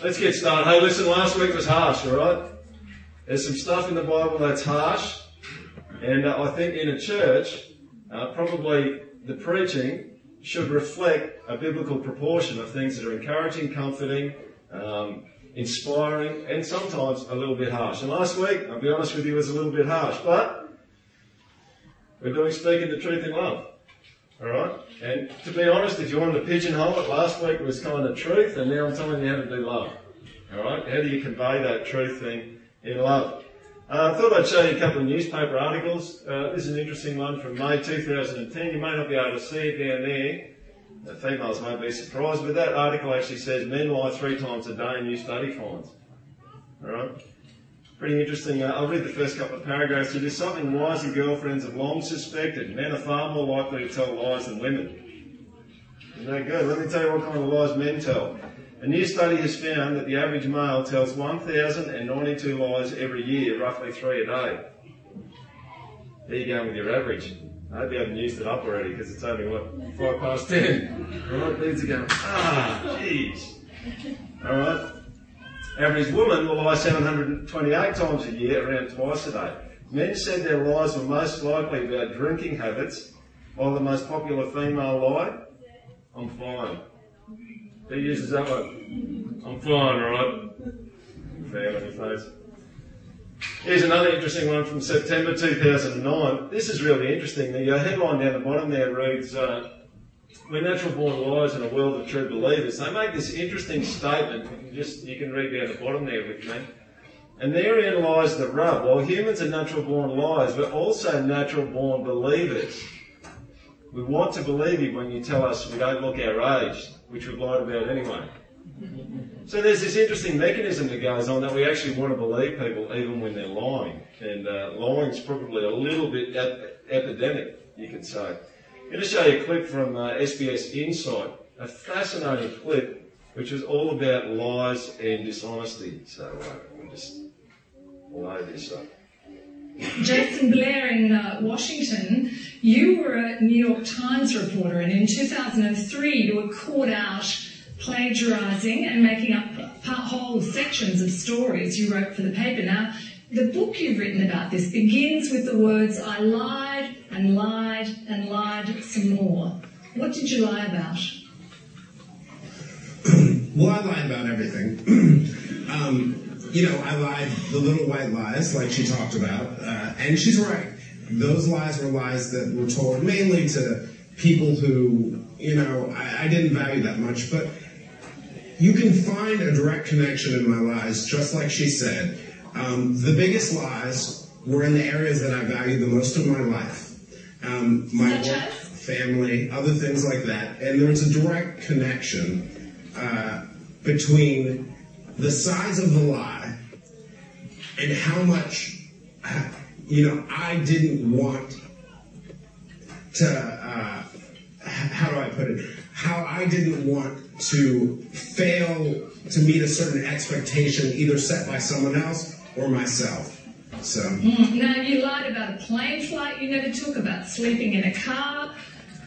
Let's get started. Hey, listen, last week was harsh, alright? There's some stuff in the Bible that's harsh, and uh, I think in a church, uh, probably the preaching should reflect a biblical proportion of things that are encouraging, comforting, um, inspiring, and sometimes a little bit harsh. And last week, I'll be honest with you, was a little bit harsh, but we're doing speaking the truth in love. Alright? And to be honest, if you wanted to pigeonhole it, last week was kind of truth, and now I'm telling you how to do love. Alright? How do you convey that truth thing in love? Uh, I thought I'd show you a couple of newspaper articles. Uh, this is an interesting one from May 2010. You may not be able to see it down there. The females won't be surprised, but that article actually says men lie three times a day, new study finds. Alright? Pretty interesting. Uh, I'll read the first couple of paragraphs. It is something and girlfriends have long suspected. Men are far more likely to tell lies than women. That good? Let me tell you what kind of lies men tell. A new study has found that the average male tells 1,092 lies every year, roughly three a day. There you go with your average. I hope you haven't used it up already because it's only, what, five past ten. Alright, these are going, ah, jeez. Alright. Average woman will lie 728 times a year, around twice a day. Men said their lies were most likely about drinking habits, while the most popular female lie, I'm fine. Who uses that one? I'm fine, right? Fair on your face. Here's another interesting one from September 2009. This is really interesting. The uh, headline down the bottom there reads, uh, we're natural born liars in a world of true believers. They make this interesting statement. You can just you can read down the bottom there with me. And therein lies the rub. While humans are natural born liars, we're also natural born believers. We want to believe you when you tell us we don't look our age, which we've lied about anyway. So there's this interesting mechanism that goes on that we actually want to believe people even when they're lying. And uh, lying's probably a little bit ep- epidemic, you could say. I'm going to show you a clip from uh, SBS Insight, a fascinating clip which is all about lies and dishonesty. So uh, we'll just load this. Jayson Blair in uh, Washington, you were a New York Times reporter, and in 2003 you were caught out plagiarizing and making up whole sections of stories you wrote for the paper. Now, the book you've written about this begins with the words, I lied and lied and lied some more. What did you lie about? well, I lied about everything. um, you know, I lied the little white lies, like she talked about, uh, and she's right. Those lies were lies that were told mainly to people who, you know, I, I didn't value that much, but you can find a direct connection in my lies, just like she said. Um, the biggest lies were in the areas that I valued the most of my life. Um, my Such work, as? family, other things like that. And there's a direct connection uh, between the size of the lie and how much, uh, you know, I didn't want to, uh, how do I put it? How I didn't want to fail to meet a certain expectation either set by someone else or myself. So, Now, you lied about a plane flight you never took, about sleeping in a car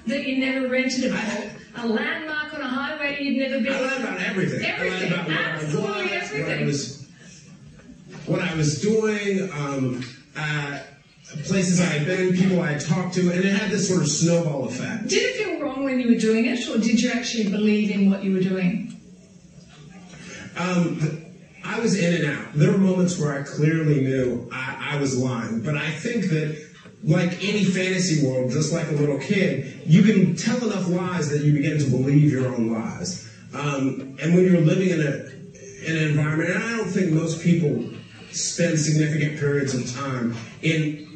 that you never rented, about a landmark on a highway you'd never been I lied about everything. Everything, about absolutely I was, everything. What I was, what I was doing, um, uh, places I had been, people I had talked to, and it had this sort of snowball effect. Did it feel wrong when you were doing it, or did you actually believe in what you were doing? Um, I was in and out. There were moments where I clearly knew I, I was lying, but I think that, like any fantasy world, just like a little kid, you can tell enough lies that you begin to believe your own lies. Um, and when you're living in a in an environment, and I don't think most people spend significant periods of time in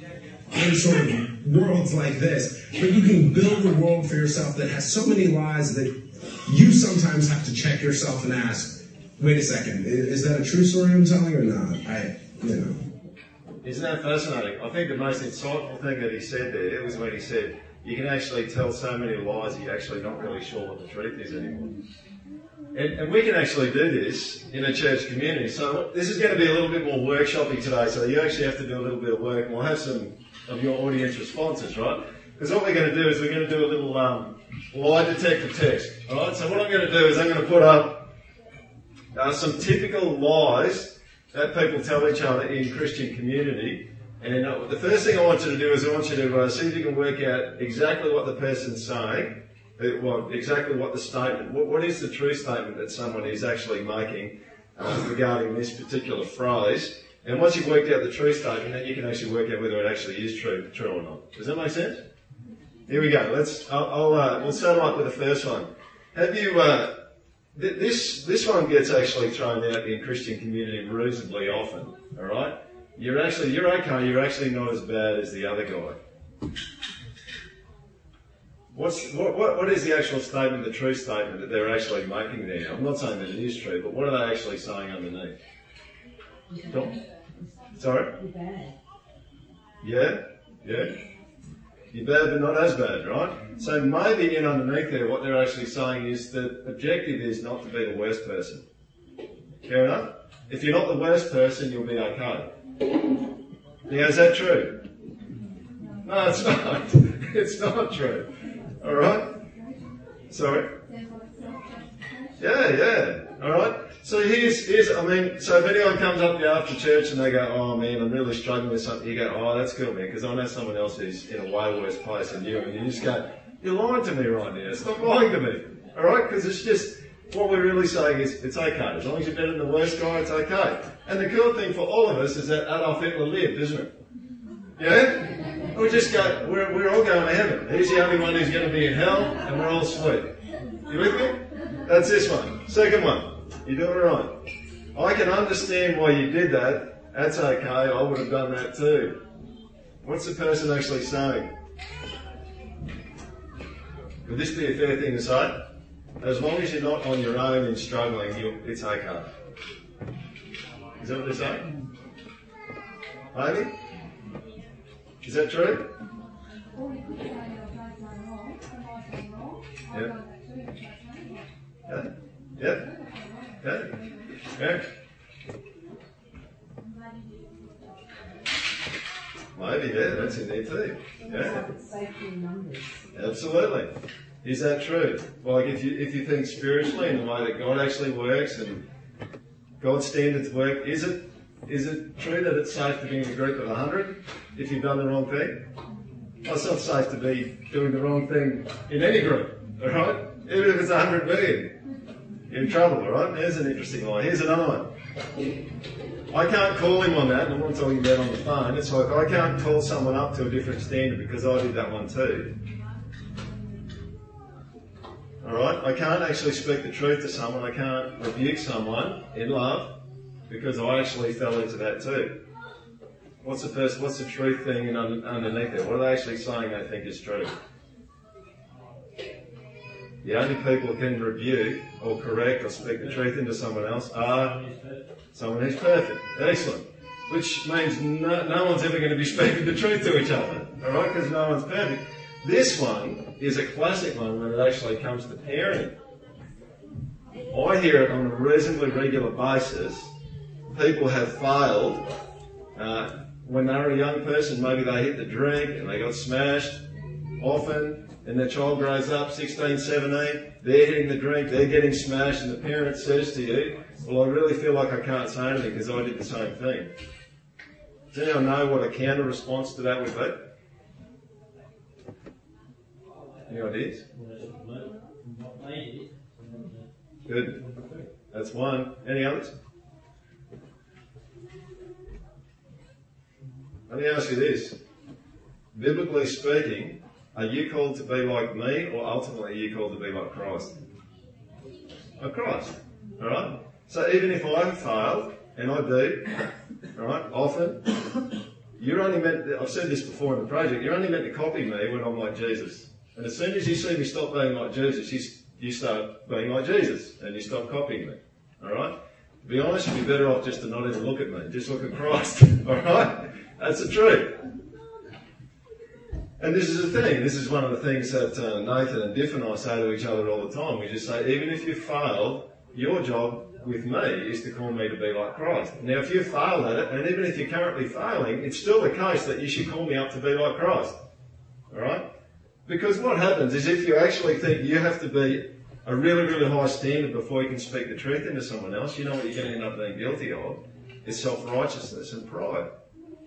in sort of worlds like this, but you can build a world for yourself that has so many lies that you sometimes have to check yourself and ask, wait a second, i- is that a true story I'm telling or not? I, you know. Isn't that fascinating? I think the most insightful thing that he said there was when he said, you can actually tell so many lies you're actually not really sure what the truth is anymore. And, and we can actually do this in a church community. So this is going to be a little bit more workshoppy today. So you actually have to do a little bit of work. And we'll have some of your audience responses, right? Because what we're going to do is we're going to do a little um, lie detector test. All right. So what I'm going to do is I'm going to put up uh, some typical lies that people tell each other in Christian community. And uh, the first thing I want you to do is I want you to uh, see if you can work out exactly what the person's saying, uh, well, exactly what the statement, what, what is the true statement that someone is actually making uh, regarding this particular phrase. And once you've worked out the true statement, then you can actually work out whether it actually is true, true or not. Does that make sense? Here we go. Let's. I'll. I'll uh, we'll start off with the first one. Have you? Th- this this one gets actually thrown out in Christian community reasonably often. All right. You're actually you're okay. You're actually not as bad as the other guy. What's what, what, what is the actual statement, the true statement that they're actually making there? I'm not saying that it is true, but what are they actually saying underneath? Don't- Sorry. Yeah, yeah. You're bad, but not as bad, right? So maybe in underneath there, what they're actually saying is the objective is not to be the worst person. Fair enough? If you're not the worst person, you'll be okay. Now, is that true? No, it's not. It's not true. All right? Sorry? Yeah, yeah. All right. So here's, here's, I mean, so if anyone comes up to you after church and they go, oh man, I'm really struggling with something, you go, oh, that's cool, man, because I know someone else who's in a way worse place than you, and you just go, you're lying to me right now. Stop lying to me. All right? Because it's just, what we're really saying is, it's okay. As long as you're better than the worst guy, it's okay. And the cool thing for all of us is that Adolf Hitler lived, isn't it? Yeah? We just go, we're, we're all going to heaven. He's the only one who's going to be in hell, and we're all sweet. You with me? That's this one. Second one. You're doing right. I can understand why you did that. That's okay. I would have done that too. What's the person actually saying? Would this be a fair thing to say? As long as you're not on your own and struggling, it's okay. Is that what they're saying? Maybe? Is that true? Yeah. Yeah. Yeah. Yeah. Maybe, yeah, that's in there too. Yeah. Absolutely. Is that true? Like if you if you think spiritually in the way that God actually works and God's standards work, is it is it true that it's safe to be in a group of hundred if you've done the wrong thing? Well, it's not safe to be doing the wrong thing in any group, alright? Even if it's hundred million. In trouble, alright? There's an interesting line. Here's another one. I can't call him on that, and I'm not talking about on the phone. It's like I can't call someone up to a different standard because I did that one too. Alright? I can't actually speak the truth to someone, I can't rebuke someone in love because I actually fell into that too. What's the first, what's the truth thing in underneath there? What are they actually saying they think is true? The only people who can rebuke or correct or speak the truth into someone else are someone who's perfect. Excellent. Which means no, no one's ever going to be speaking the truth to each other. Alright? Because no one's perfect. This one is a classic one when it actually comes to parenting. I hear it on a reasonably regular basis. People have failed uh, when they were a young person. Maybe they hit the drink and they got smashed often, and the child grows up 16, 17, they're hitting the drink, they're getting smashed, and the parent says to you, Well, I really feel like I can't say anything because I did the same thing. Does anyone know what a counter response to that would be? Any ideas? Good. That's one. Any others? Let me ask you this. Biblically speaking, are you called to be like me or ultimately are you called to be like Christ? Like Christ. Alright? So even if I fail, and I do, alright, often, you're only meant, I've said this before in the project, you're only meant to copy me when I'm like Jesus. And as soon as you see me stop being like Jesus, you, you start being like Jesus and you stop copying me. Alright? To be honest, you'd be better off just to not even look at me. Just look at Christ. Alright? That's the truth. And this is the thing. This is one of the things that uh, Nathan and Diff and I say to each other all the time. We just say, even if you fail, your job with me is to call me to be like Christ. Now, if you failed at it, and even if you're currently failing, it's still the case that you should call me up to be like Christ. Alright? Because what happens is if you actually think you have to be a really, really high standard before you can speak the truth into someone else, you know what you're going to end up being guilty of? It's self-righteousness and pride.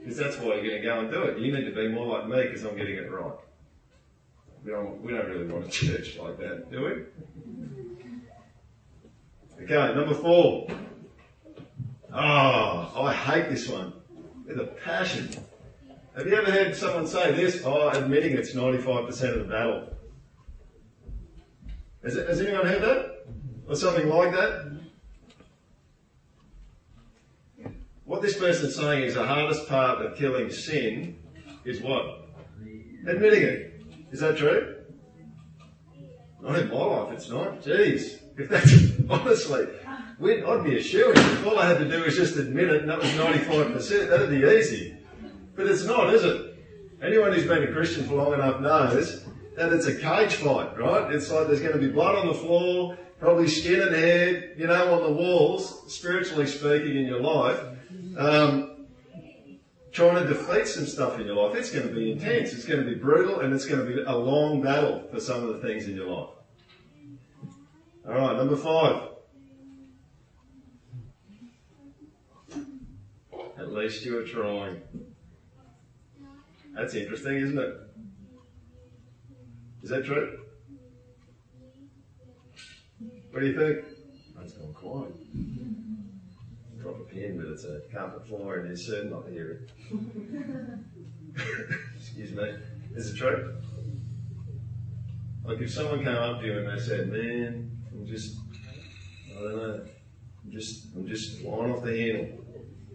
Because that's why you're going to go and do it. You need to be more like me because I'm getting it right. We don't, we don't really want a church like that, do we? Okay, number four. Oh, I hate this one with a passion. Have you ever heard someone say this? Oh, admitting it's 95% of the battle. Has, has anyone heard that? Or something like that? What this person's saying is the hardest part of killing sin is what? Admitting it. Is that true? Not in my life, it's not. Jeez. If that's, honestly, I'd be a shoe If all I had to do was just admit it and that was 95%, that'd be easy. But it's not, is it? Anyone who's been a Christian for long enough knows that it's a cage fight, right? It's like there's going to be blood on the floor, probably skin and hair, you know, on the walls, spiritually speaking, in your life. Um, trying to defeat some stuff in your life. It's going to be intense. It's going to be brutal, and it's going to be a long battle for some of the things in your life. All right, number five. At least you are trying. That's interesting, isn't it? Is that true? What do you think? That's gone quiet. But it's a carpet floor and it's certain not to hear it. Excuse me. Is it true? Like if someone came up to you and they said, man, I'm just, I don't know, I'm just, I'm just flying off the handle.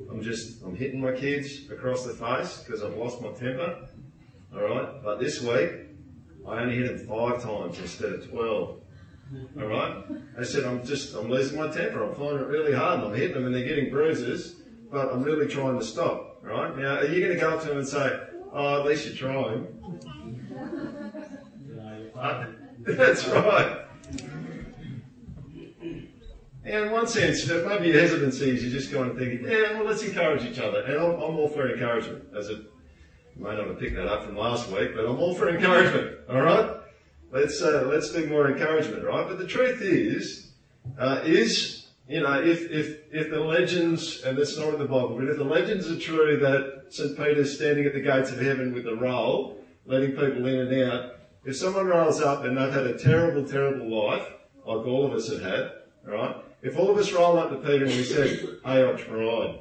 I'm just, I'm hitting my kids across the face because I've lost my temper. Alright? But this week, I only hit them five times instead of 12. Alright? I said, I'm just, I'm losing my temper. I'm finding it really hard and I'm hitting them and they're getting bruises, but I'm really trying to stop. All right? Now, are you going to go up to them and say, oh, at least you're trying? Uh, that's right. And in one sense, maybe your hesitancy is you're just kind of thinking, yeah, well, let's encourage each other. And I'm, I'm all for encouragement, as it, you may not have picked that up from last week, but I'm all for encouragement, alright? Let's, uh, let's do more encouragement, right? But the truth is, uh, is, you know, if, if, if the legends, and that's not in the Bible, but if the legends are true that St. Peter's standing at the gates of heaven with a roll, letting people in and out, if someone rolls up and they've had a terrible, terrible life, like all of us have had, right? If all of us roll up to Peter and we said, hey, I tried.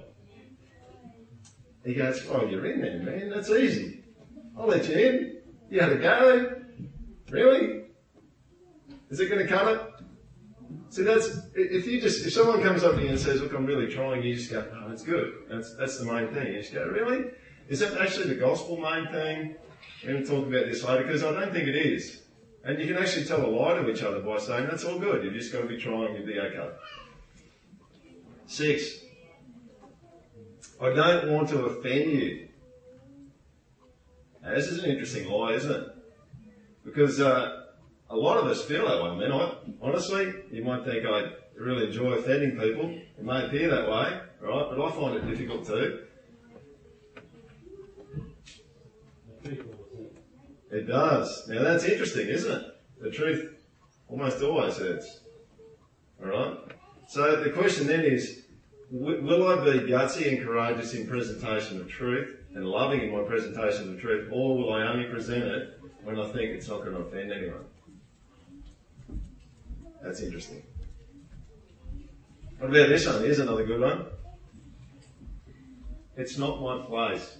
He goes, oh, you're in there, man. That's easy. I'll let you in. You had a go. Really? Is it going to cut it? See, that's, if you just, if someone comes up to you and says, look, I'm really trying, you just go, oh, that's good. That's, that's the main thing. You just go, really? Is that actually the gospel main thing? We're going to talk about this later because I don't think it is. And you can actually tell a lie to each other by saying, that's all good. You've just got to be trying, you'll be okay. Six. I don't want to offend you. Now, this is an interesting lie, isn't it? Because uh, a lot of us feel that way. I mean, I, honestly, you might think I really enjoy offending people. It may appear that way, right? But I find it difficult too. It does. Now that's interesting, isn't it? The truth almost always hurts. Alright? So the question then is, will I be gutsy and courageous in presentation of truth and loving in my presentation of truth, or will I only present it when I think it's not going to offend anyone? That's interesting. What about this one? Here's another good one. It's not my place.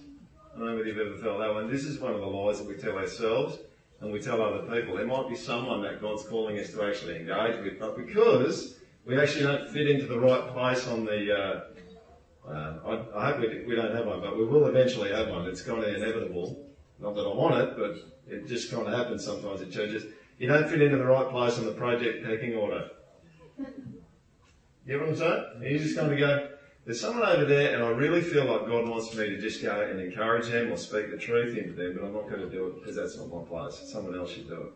I don't know whether you've ever felt that one. This is one of the lies that we tell ourselves and we tell other people. There might be someone that God's calling us to actually engage with, but because we actually don't fit into the right place on the, uh, uh, I, I, hope we, we, don't have one, but we will eventually have one. It's kind of inevitable. Not that I want it, but it just kind of happens sometimes in churches. You don't fit into the right place on the project pecking order. You know what I'm saying? You just kind of go, there's someone over there, and I really feel like God wants me to just go and encourage them or speak the truth into them, but I'm not going to do it because that's not my place. Someone else should do it.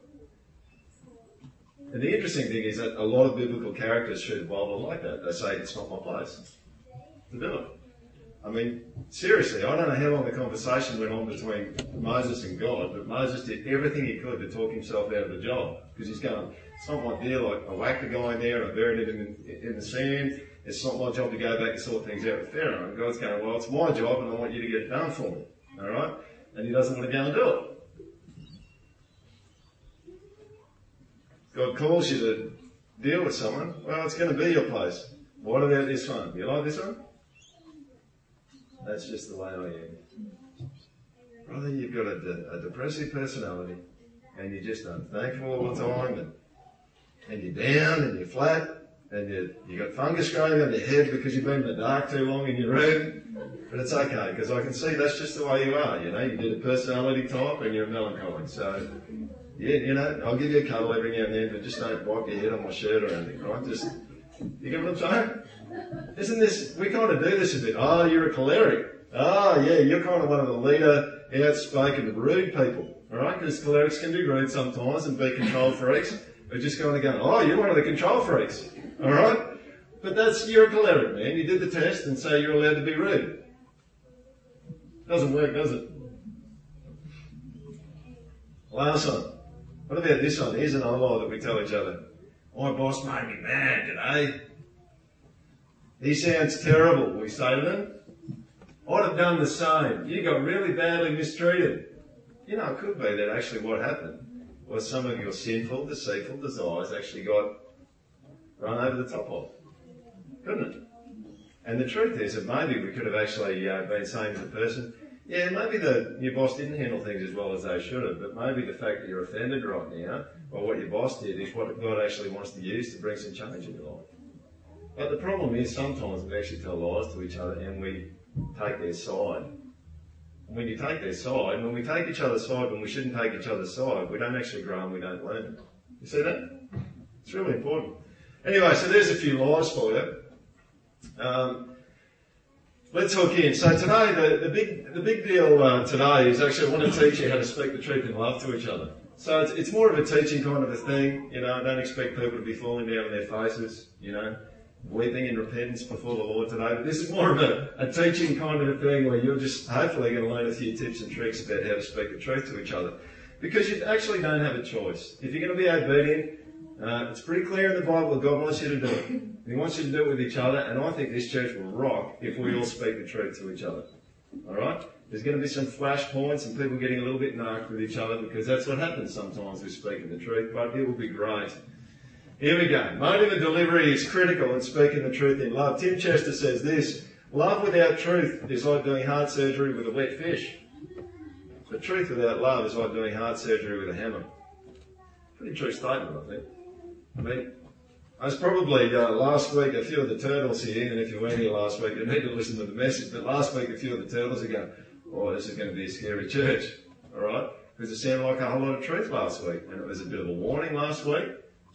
And the interesting thing is that a lot of biblical characters through the Bible are like that. They say, it's not my place to do it. I mean, seriously, I don't know how long the conversation went on between Moses and God, but Moses did everything he could to talk himself out of the job because he's going, It's not my deal. I, I whacked the guy in there and I buried him in, in the sand. It's not my job to go back and sort things out with Pharaoh. And God's going, well, it's my job and I want you to get it done for me. Alright? And he doesn't want to go and do it. God calls you to deal with someone, well, it's going to be your place. What about this one? You like this one? That's just the way I am. Brother, you've got a, de- a depressive personality and you're just unthankful all the time and, and you're down and you're flat and you, you got fungus growing on your head because you've been in the dark too long in your room. But it's okay because I can see that's just the way you are. You know, you did a personality type and you're melancholic. So, yeah, you know, I'll give you a cuddle every now and then, but just don't wipe your head on my shirt or anything, right? Just, you get what I'm saying? Isn't this, we kind of do this a bit. Oh, you're a choleric. Oh, yeah, you're kind of one of the leader, outspoken, rude people. Alright? Because cholerics can be rude sometimes and be control freaks. We're just kind of going, oh, you're one of the control freaks. Alright? But that's, you're a choleric, man. You did the test and say you're allowed to be rude. Doesn't work, does it? Last one. What about this one? Here's another lie that we tell each other. My boss made me mad today. He sounds terrible, we say to them. I'd have done the same. You got really badly mistreated. You know, it could be that actually what happened was some of your sinful, deceitful desires actually got run over the top of. Couldn't it? And the truth is that maybe we could have actually uh, been saying to the person, yeah, maybe the, your boss didn't handle things as well as they should have, but maybe the fact that you're offended right now by what your boss did is what God actually wants to use to bring some change in your life. But the problem is sometimes we actually tell lies to each other and we take their side. When you take their side, when we take each other's side when we shouldn't take each other's side, we don't actually grow and we don't learn. You see that? It's really important. Anyway, so there's a few lies for you. Um, let's hook in. So today, the, the big the big deal uh, today is actually I want to teach you how to speak the truth in love to each other. So it's, it's more of a teaching kind of a thing. You know, I don't expect people to be falling down on their faces. You know, weeping and repentance before the Lord today. But this is more of a, a teaching kind of a thing where you're just hopefully going to learn a few tips and tricks about how to speak the truth to each other. Because you actually don't have a choice. If you're going to be obedient, uh, it's pretty clear in the Bible that God wants you to do it. He wants you to do it with each other, and I think this church will rock if we all speak the truth to each other. Alright? There's going to be some flash points and people getting a little bit narked with each other because that's what happens sometimes with speaking the truth, but it will be great. Here we go. Motive and delivery is critical in speaking the truth in love. Tim Chester says this Love without truth is like doing heart surgery with a wet fish. But truth without love is like doing heart surgery with a hammer. Pretty true statement, I think. I mean, I was probably uh, last week a few of the turtles here, and if you weren't here last week, you need to listen to the message. But last week, a few of the turtles are going, "Oh, this is going to be a scary church." All right, because it sounded like a whole lot of truth last week, and it was a bit of a warning last week.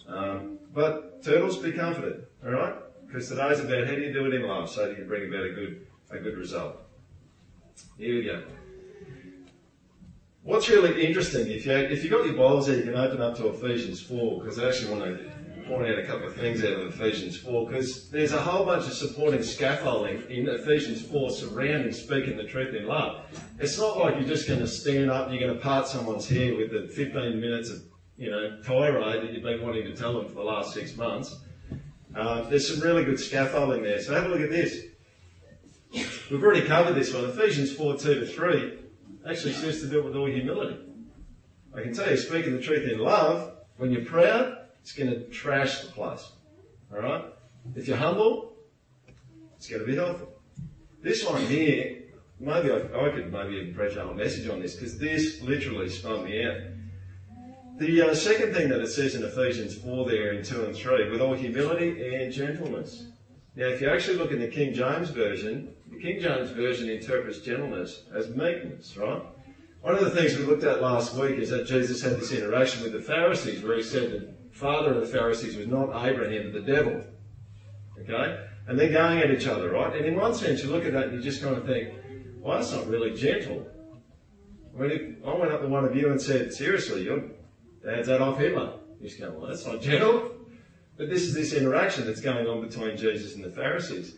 Um, but turtles, be comforted. All right, because today's about how do you do it in love, so you can bring about a good a good result. Here we go. What's really interesting, if you if you got your Bibles there, you can open up to Ephesians four because I actually want to point out a couple of things out of Ephesians 4 because there's a whole bunch of supporting scaffolding in Ephesians 4 surrounding speaking the truth in love. It's not like you're just going to stand up and you're going to part someone's hair with the 15 minutes of, you know, tirade that you've been wanting to tell them for the last six months. Uh, there's some really good scaffolding there. So have a look at this. We've already covered this one. Ephesians 4 2 to 3 actually says to do it with all humility. I can tell you, speaking the truth in love, when you're proud, it's going to trash the place. Alright? If you're humble, it's going to be healthy. This one here, maybe I, I could maybe even preach a whole message on this because this literally spun me out. The uh, second thing that it says in Ephesians 4 there in 2 and 3, with all humility and gentleness. Now, if you actually look in the King James Version, the King James Version interprets gentleness as meekness, right? One of the things we looked at last week is that Jesus had this interaction with the Pharisees where he said that father of the Pharisees was not Abraham, but the devil. Okay? And they're going at each other, right? And in one sense, you look at that and you just kind of think, well, that's not really gentle. I mean, if I went up to one of you and said, seriously, your dad's Adolf Hitler. He's going, well, that's not gentle. But this is this interaction that's going on between Jesus and the Pharisees.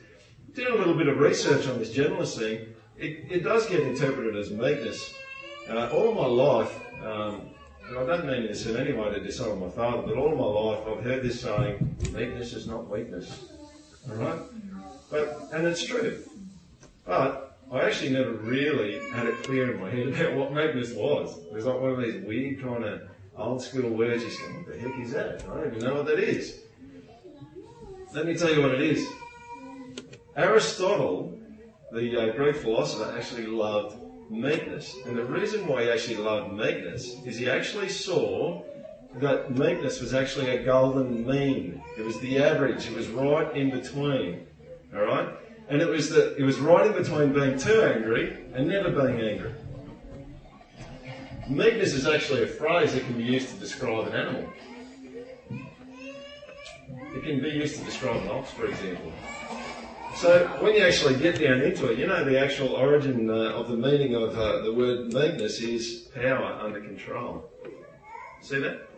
Did a little bit of research on this gentleness thing. It, it does get interpreted as meekness. Uh, all my life, um, and I don't mean this in any way to dishonour my father, but all my life I've heard this saying, meekness is not weakness. Alright? But, and it's true. But I actually never really had it clear in my head about what meekness was. It was like one of these weird kind of old school words. You say, what the heck is that? I don't even know what that is. Let me tell you what it is. Aristotle, the uh, Greek philosopher, actually loved meekness. And the reason why he actually loved meekness is he actually saw that meekness was actually a golden mean. It was the average. It was right in between. Alright? And it was the, it was right in between being too angry and never being angry. Meekness is actually a phrase that can be used to describe an animal. It can be used to describe an ox, for example. So when you actually get down into it, you know the actual origin uh, of the meaning of uh, the word meekness is power under control. See that?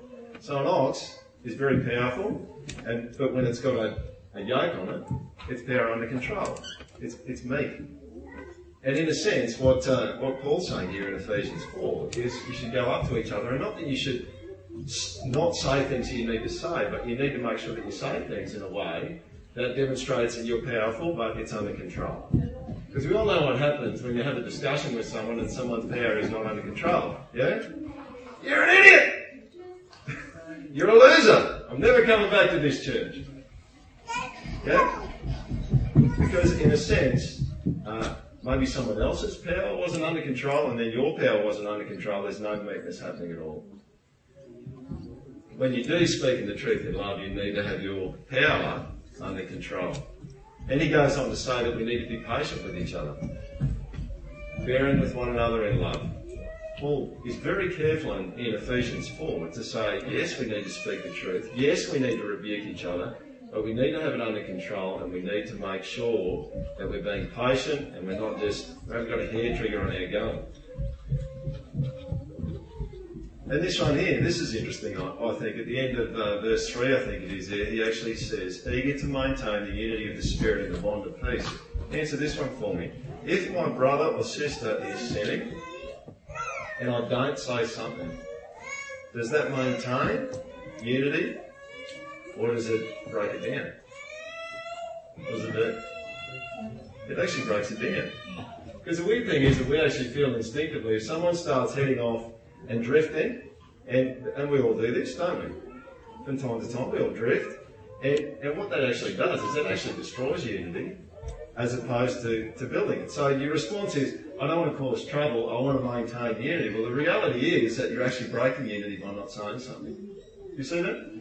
So an ox is very powerful, and but when it's got a, a yoke on it, it's power under control. It's, it's meek. And in a sense, what uh, what Paul's saying here in Ephesians 4 is you should go up to each other, and not that you should not say things you need to say, but you need to make sure that you say things in a way that demonstrates that you're powerful, but it's under control. Because we all know what happens when you have a discussion with someone and someone's power is not under control. Yeah? You're an idiot! You're a loser! I'm never coming back to this church. Yeah? Because in a sense, uh, maybe someone else's power wasn't under control and then your power wasn't under control. There's no meekness happening at all. When you do speak in the truth in love, you need to have your power under control. And he goes on to say that we need to be patient with each other, bearing with one another in love. Paul is very careful in, in Ephesians 4 to say, yes, we need to speak the truth. Yes, we need to rebuke each other, but we need to have it under control and we need to make sure that we're being patient and we're not just, we haven't got a hair trigger on our gun. And this one here, this is interesting, I, think. At the end of uh, verse 3, I think it is there, he actually says, eager to maintain the unity of the Spirit in the bond of peace. Answer this one for me. If my brother or sister is sinning, and I don't say something, does that maintain unity, or does it break it down? What does it do? It actually breaks it down. Because the weird thing is that we actually feel instinctively if someone starts heading off and drifting, and, and we all do this, don't we? From time to time, we all drift. And, and what that actually does is it actually destroys unity as opposed to, to building it. So your response is, I don't want to cause trouble, I want to maintain unity. Well, the reality is that you're actually breaking unity by not saying something. You see that?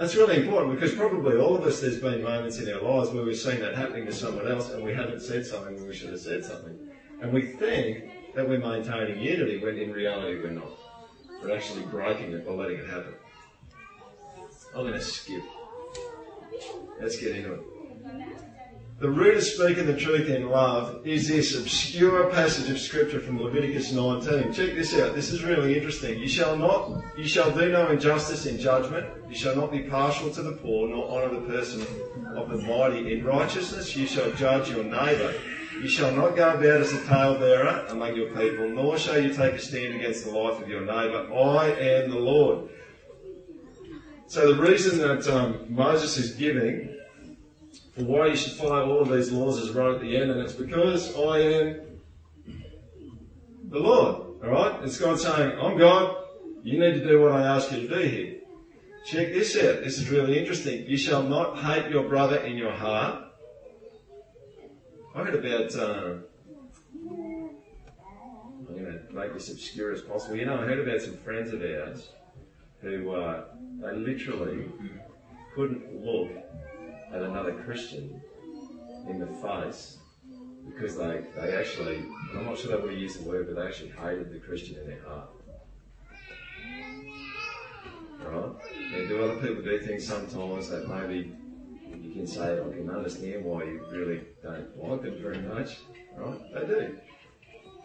That's really important because probably all of us, there's been moments in our lives where we've seen that happening to someone else and we haven't said something when we should have said something. And we think that we're maintaining unity when in reality we're not. We're actually breaking it by letting it happen. I'm going to skip. Let's get into it. The root of speaking the truth in love is this obscure passage of scripture from Leviticus 19. Check this out. This is really interesting. You shall not, you shall do no injustice in judgment. You shall not be partial to the poor, nor honour the person of the mighty. In righteousness you shall judge your neighbour. You shall not go about as a talebearer among your people, nor shall you take a stand against the life of your neighbour. I am the Lord. So the reason that um, Moses is giving why you should follow all of these laws is right at the end, and it's because I am the Lord. Alright? It's God saying, I'm God, you need to do what I ask you to do here. Check this out. This is really interesting. You shall not hate your brother in your heart. I heard about, uh, I'm going to make this obscure as possible. You know, I heard about some friends of ours who, uh, they literally couldn't look at another Christian in the face because they, they actually, I'm not sure they would used the word, but they actually hated the Christian in their heart. Right? And do other people do things sometimes that maybe you can say, I can understand why you really don't like them very much. Right? They do.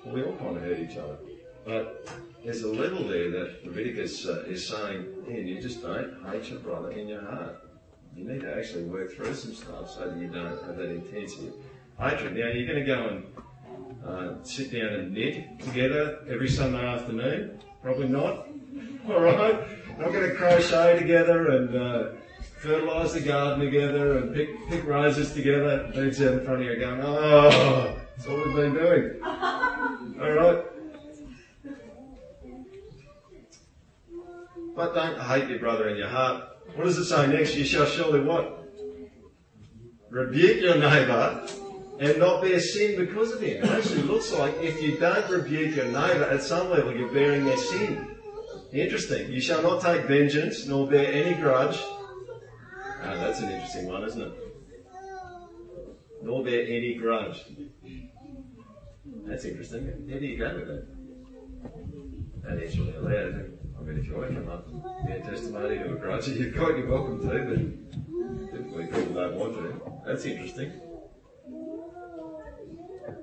we all kind of hurt each other. But there's a level there that Leviticus uh, is saying, man, you just don't hate your brother in your heart. You need to actually work through some stuff so that you don't have that intensity hatred. Now, you're going to go and uh, sit down and knit together every Sunday afternoon? Probably not. All right? Not going to crochet together and uh, fertilise the garden together and pick, pick roses together. Dude's out in front of you going, oh, that's what we've been doing. All right? But don't hate your brother in your heart. What does it say next? You shall surely what? Rebuke your neighbour and not bear sin because of him. It actually looks like if you don't rebuke your neighbour, at some level you're bearing their sin. Interesting. You shall not take vengeance nor bear any grudge. Ah, that's an interesting one, isn't it? Nor bear any grudge. That's interesting. How do you go with that? That is really allowed? I mean, if you come up be a testimony to a grudge you're welcome to, but typically people don't want to. That's interesting.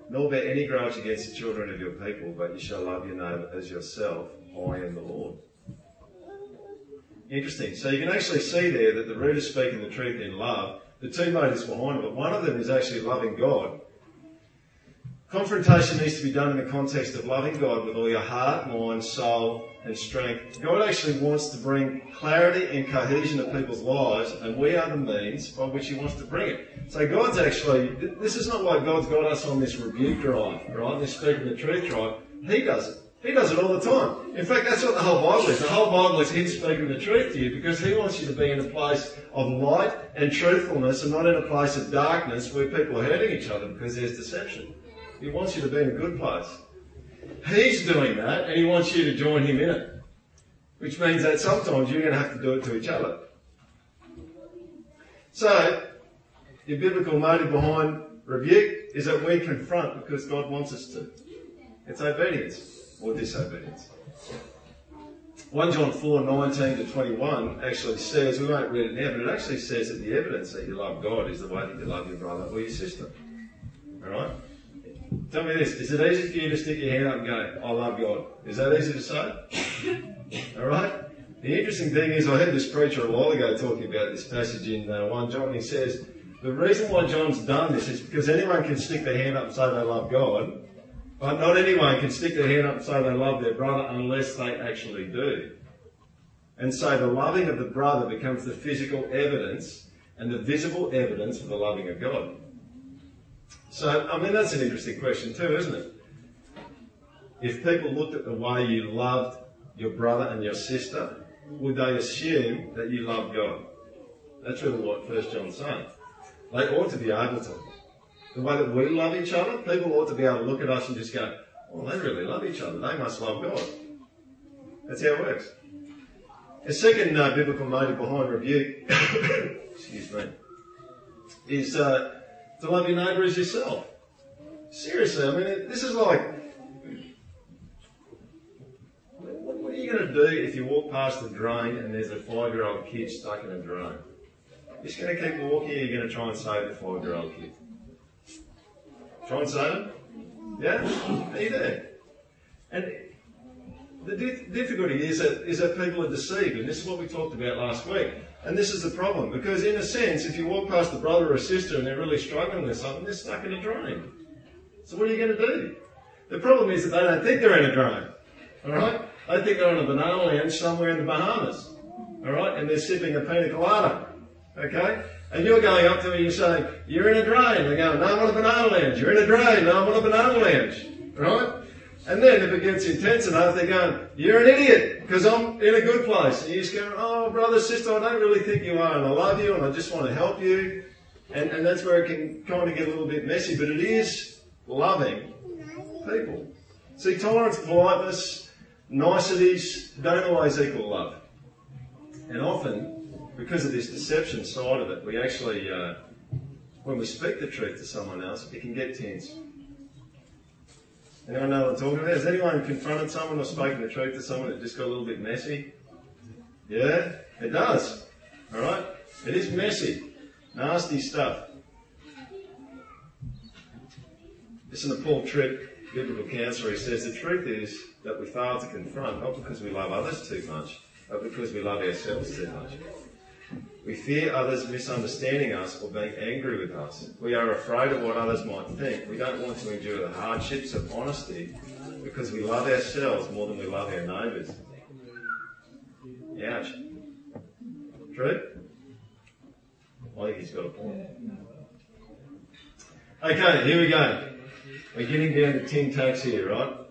Nor bear any grudge against the children of your people, but you shall love your neighbour as yourself. I am the Lord. Interesting. So you can actually see there that the root is speaking the truth in love. The two motives behind it, but one of them is actually loving God. Confrontation needs to be done in the context of loving God with all your heart, mind, soul, and strength. God actually wants to bring clarity and cohesion to people's lives, and we are the means by which He wants to bring it. So God's actually, this is not why God's got us on this rebuke drive, right? This speaking the truth drive. He does it. He does it all the time. In fact, that's what the whole Bible is. The whole Bible is Him speaking the truth to you because He wants you to be in a place of light and truthfulness and not in a place of darkness where people are hurting each other because there's deception. He wants you to be in a good place. He's doing that and He wants you to join Him in it. Which means that sometimes you're going to have to do it to each other. So, the biblical motive behind rebuke is that we confront because God wants us to. It's obedience or disobedience. 1 John 4 19 to 21 actually says, we won't read it now, but it actually says that the evidence that you love God is the way that you love your brother or your sister. Alright? Tell me this, is it easy for you to stick your hand up and go, I love God? Is that easy to say? Alright? The interesting thing is, I heard this preacher a while ago talking about this passage in uh, 1 John, and he says, the reason why John's done this is because anyone can stick their hand up and say they love God, but not anyone can stick their hand up and say they love their brother unless they actually do. And so the loving of the brother becomes the physical evidence and the visible evidence of the loving of God. So, I mean, that's an interesting question too, isn't it? If people looked at the way you loved your brother and your sister, would they assume that you love God? That's really what First John's saying. They ought to be able to the way that we love each other, people ought to be able to look at us and just go, well, they really love each other. They must love God. That's how it works. The second uh, biblical motive behind rebuke, excuse me, is uh, to love your neighbour as yourself. Seriously, I mean, this is like, what are you going to do if you walk past the drain and there's a five-year-old kid stuck in a drain? You're just going to keep walking, or you're going to try and save the five-year-old kid. Try and save them? Yeah? Are you there? And the difficulty is that, is that people are deceived, and this is what we talked about last week. And this is the problem, because in a sense, if you walk past a brother or sister and they're really struggling with something, they're stuck in a drain. So what are you going to do? The problem is that they don't think they're in a drain. Alright? They think they're on a banana lounge somewhere in the Bahamas. Alright? And they're sipping a pina colada. Okay? And you're going up to me and you're saying, you're in a drain. They're going, no, I'm on a banana lounge. You're in a drain. No, I'm on a banana lounge. Right? And then if it gets intense enough, they're going, you're an idiot because I'm in a good place. And you just go, oh, brother, sister, I don't really think you are. And I love you and I just want to help you. And, and that's where it can kind of get a little bit messy. But it is loving people. See, tolerance, politeness, niceties don't always equal love. And often because of this deception side of it, we actually, uh, when we speak the truth to someone else, it can get tense. Anyone know what I'm talking about? Has anyone confronted someone or spoken the truth to someone that just got a little bit messy? Yeah, it does. Alright? It is messy. Nasty stuff. Listen to Paul Tripp, biblical counselor. He says the truth is that we fail to confront, not because we love others too much, but because we love ourselves too much. We fear others misunderstanding us or being angry with us. We are afraid of what others might think. We don't want to endure the hardships of honesty because we love ourselves more than we love our neighbours. Ouch. True? I think he's got a point. Okay, here we go. We're getting down to tin tacks here, right?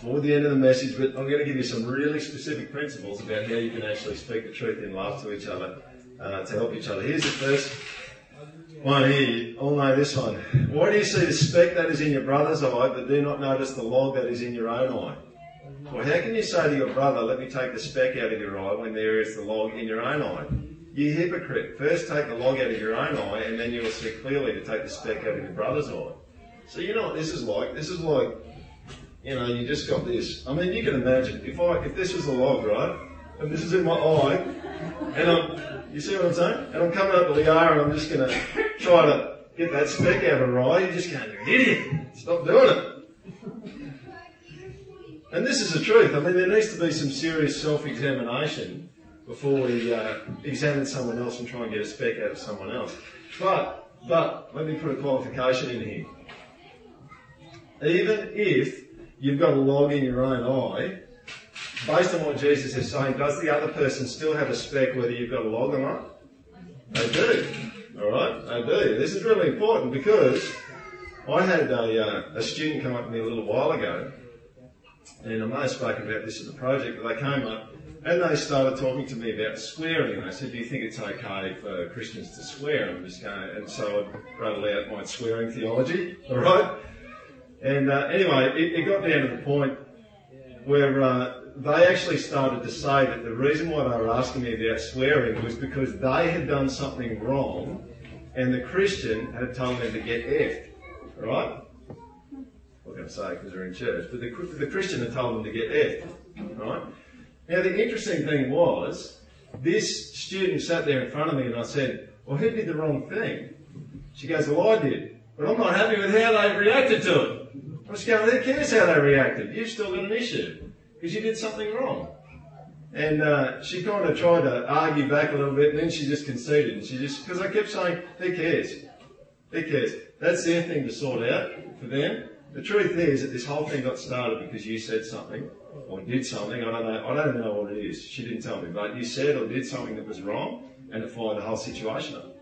Toward the end of the message, but I'm going to give you some really specific principles about how you can actually speak the truth in love to each other uh, to help each other. Here's the first one here. All know this one. Why do you see the speck that is in your brother's eye, but do not notice the log that is in your own eye? Well, how can you say to your brother, let me take the speck out of your eye when there is the log in your own eye? You hypocrite. First take the log out of your own eye and then you will see clearly to take the speck out of your brother's eye. So you know what this is like? This is like, you know, you just got this. I mean, you can imagine if I, if this was the log, right? And this is in my eye, and I'm, you see what I'm saying? And I'm coming up to Leah and I'm just going to try to get that speck out of her eye. You're just going, you're an idiot, stop doing it. And this is the truth. I mean, there needs to be some serious self-examination before we uh, examine someone else and try and get a speck out of someone else. But, but, let me put a qualification in here. Even if you've got a log in your own eye, based on what Jesus is saying, does the other person still have a speck whether you've got a log or not? They do. Alright? They do. This is really important because I had a, uh, a student come up to me a little while ago, and I may have spoken about this in the project, but they came up and they started talking to me about swearing. And I said, Do you think it's okay for Christians to swear? I'm just going, and so I wrote out my swearing theology, alright? And uh, anyway, it, it, got down to the point where uh, they actually started to say that the reason why they were asking me about swearing was because they had done something wrong and the Christian had told them to get effed. Right? I'm going to say because they're in church, but the, the Christian had told them to get effed. Right? Now, the interesting thing was, this student sat there in front of me and I said, Well, who did the wrong thing? She goes, Well, I did. But I'm not happy with how they reacted to it. I was going, who cares how they reacted? You've still got an issue because you did something wrong. And uh, she kind of tried to argue back a little bit, and then she just conceded. And she just, because I kept saying, who cares? Who cares? That's their thing to sort out for them. The truth is that this whole thing got started because you said something or did something. I don't know. I don't know what it is. She didn't tell me, but you said or did something that was wrong, and it fired the whole situation up.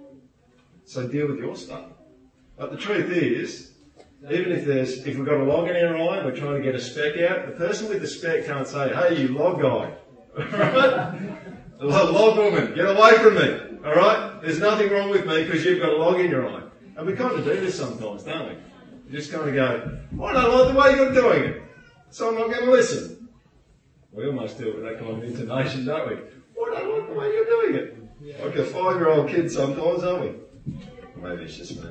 So deal with your stuff. But the truth is, even if there's, if we've got a log in our eye, and we're trying to get a speck out, the person with the speck can't say, hey, you log guy. Alright? log woman, get away from me. Alright? There's nothing wrong with me because you've got a log in your eye. And we kind of do this sometimes, don't we? We just kind of go, oh, I don't like the way you're doing it. So I'm not going to listen. We almost do it with that kind of intonation, don't we? Oh, I don't like the way you're doing it. Like a five-year-old kid sometimes, aren't we? Maybe it's just me.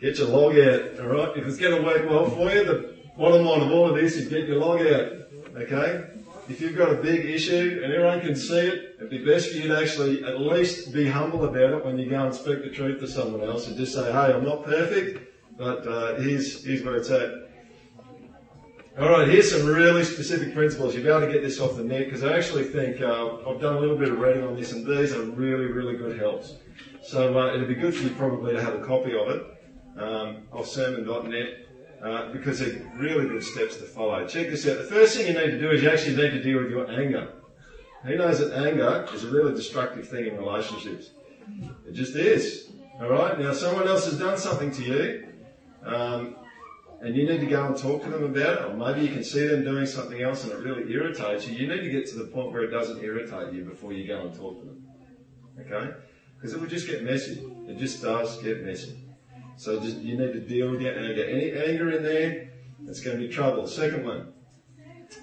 Get your log out, alright? If it's going to work well for you, the bottom line of all of this is get your log out, okay? If you've got a big issue and everyone can see it, it'd be best for you to actually at least be humble about it when you go and speak the truth to someone else and just say, hey, I'm not perfect, but uh, here's, here's where it's at. Alright, here's some really specific principles. You'll be able to get this off the net because I actually think uh, I've done a little bit of reading on this and these are really, really good helps. So uh, it'd be good for you probably to have a copy of it um, of sermon.net uh, because they're really good steps to follow. Check this out. The first thing you need to do is you actually need to deal with your anger. Who knows that anger is a really destructive thing in relationships? It just is. All right. Now, someone else has done something to you, um, and you need to go and talk to them about it, or maybe you can see them doing something else and it really irritates you. You need to get to the point where it doesn't irritate you before you go and talk to them. Okay? Because it will just get messy. It just does get messy. So just, you need to deal with your anger. Any anger in there, it's going to be trouble. Second one,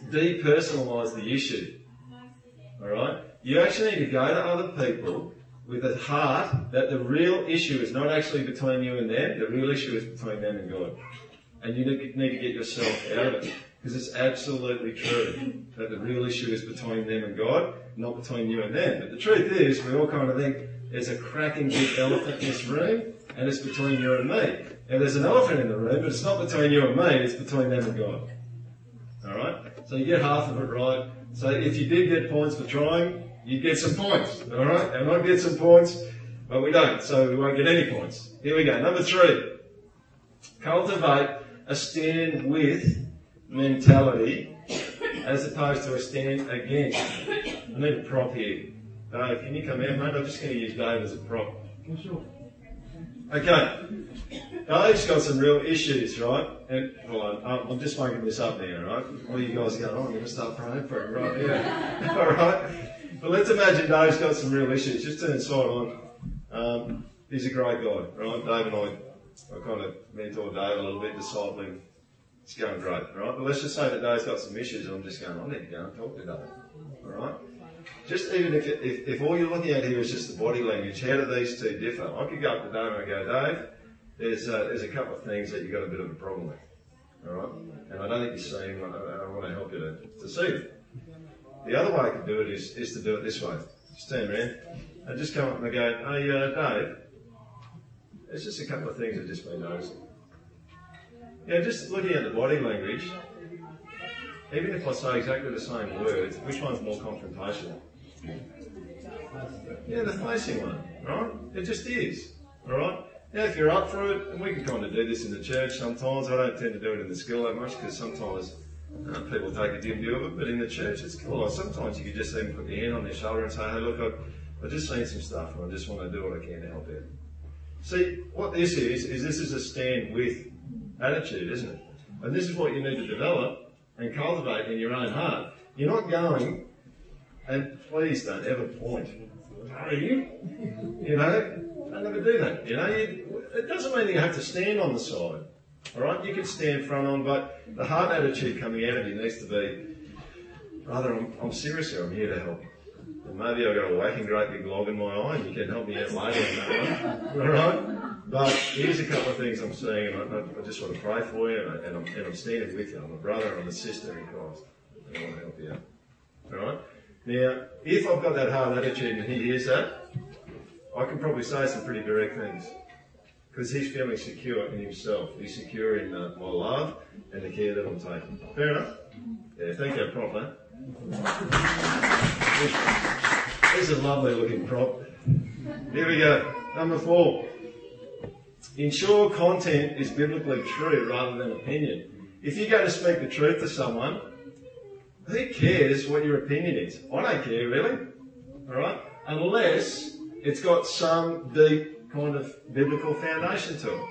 depersonalize the issue. Alright? You actually need to go to other people with a heart that the real issue is not actually between you and them, the real issue is between them and God. And you need to get yourself out of it. Because it's absolutely true that the real issue is between them and God, not between you and them. But the truth is, we all kind of think there's a cracking big elephant in this room, and it's between you and me. Now there's an elephant in the room, but it's not between you and me, it's between them and God. Alright? So you get half of it right. So if you did get points for trying, you'd get some points. Alright? And I get some points, but we don't, so we won't get any points. Here we go. Number three. Cultivate a stand with mentality as opposed to a stand against. I need a prop here. Dave, can you come out, mate? I'm just going to use Dave as a prop. Okay. Dave's got some real issues, right? And well, I'm, I'm just making this up now, right? All you guys are going, oh, I'm going to start praying for him, right? Yeah. All right. But let's imagine Dave's got some real issues. Just turn side on. Um, he's a great guy, right? Dave and I, I kind of mentor Dave a little bit, discipling. It's going great, right? But let's just say that Dave's got some issues, and I'm just going, I need to go and talk to Dave, all right? Just even if, if, if all you're looking at here is just the body language, how do these two differ? I could go up to Dave and go, Dave, there's, uh, there's a couple of things that you've got a bit of a problem with. All right? And I don't think you're seeing. I, I want to help you to, to see it. The other way I could do it is, is to do it this way. Just turn around and just come up and go, hey, uh, Dave, there's just a couple of things I've just been noticing. Yeah, just looking at the body language, even if I say exactly the same words, which one's more confrontational? Yeah, the facing one, right? It just is, all right? Now, if you're up for it, and we can kind of do this in the church sometimes. I don't tend to do it in the school that much because sometimes uh, people take a dim view of it, but in the church it's cool. Like sometimes you can just even put your hand on their shoulder and say, hey, look, I've just seen some stuff and I just want to do what I can to help out. See, what this is, is this is a stand with attitude, isn't it? And this is what you need to develop and cultivate in your own heart. You're not going, and please don't ever point. Are you? You know, don't ever do that. You know, you, it doesn't mean that you have to stand on the side. All right, you can stand front on, but the heart attitude coming out of you needs to be, brother, I'm, I'm serious here. I'm here to help. And maybe I've got a whacking great big log in my eye, and you can help me out later. All right. But here's a couple of things I'm seeing, and I, I just want to pray for you, and, I, I'm standing with you. I'm a brother, I'm a sister in Christ, and I want to help you out. All right. Now, if I've got that hard attitude and he hears that, I can probably say some pretty direct things. Because he's feeling secure in himself. He's secure in uh, my love and the care that I'm taking. Fair enough? Yeah, thank you, prop. This is a lovely looking prop. Here we go. Number four. Ensure content is biblically true rather than opinion. If you're going to speak the truth to someone, who cares what your opinion is? I don't care really. Alright? Unless it's got some deep kind of biblical foundation to it.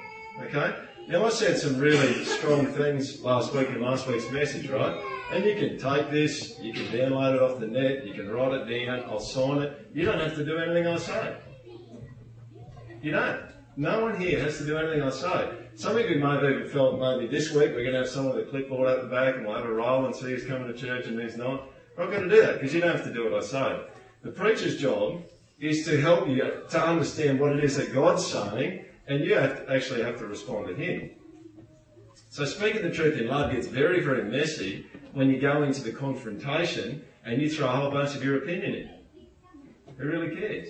Okay? Now I said some really strong things last week in last week's message, right? And you can take this, you can download it off the net, you can write it down, I'll sign it. You don't have to do anything I say. You don't. No one here has to do anything I say. Some of you may have even felt maybe this week we're going to have someone with a clipboard out the back and we'll have a roll and see who's coming to church and who's not. We're not going to do that because you don't have to do what I say. The preacher's job is to help you to understand what it is that God's saying and you have to actually have to respond to Him. So speaking the truth in love gets very, very messy when you go into the confrontation and you throw a whole bunch of your opinion in. Who really cares?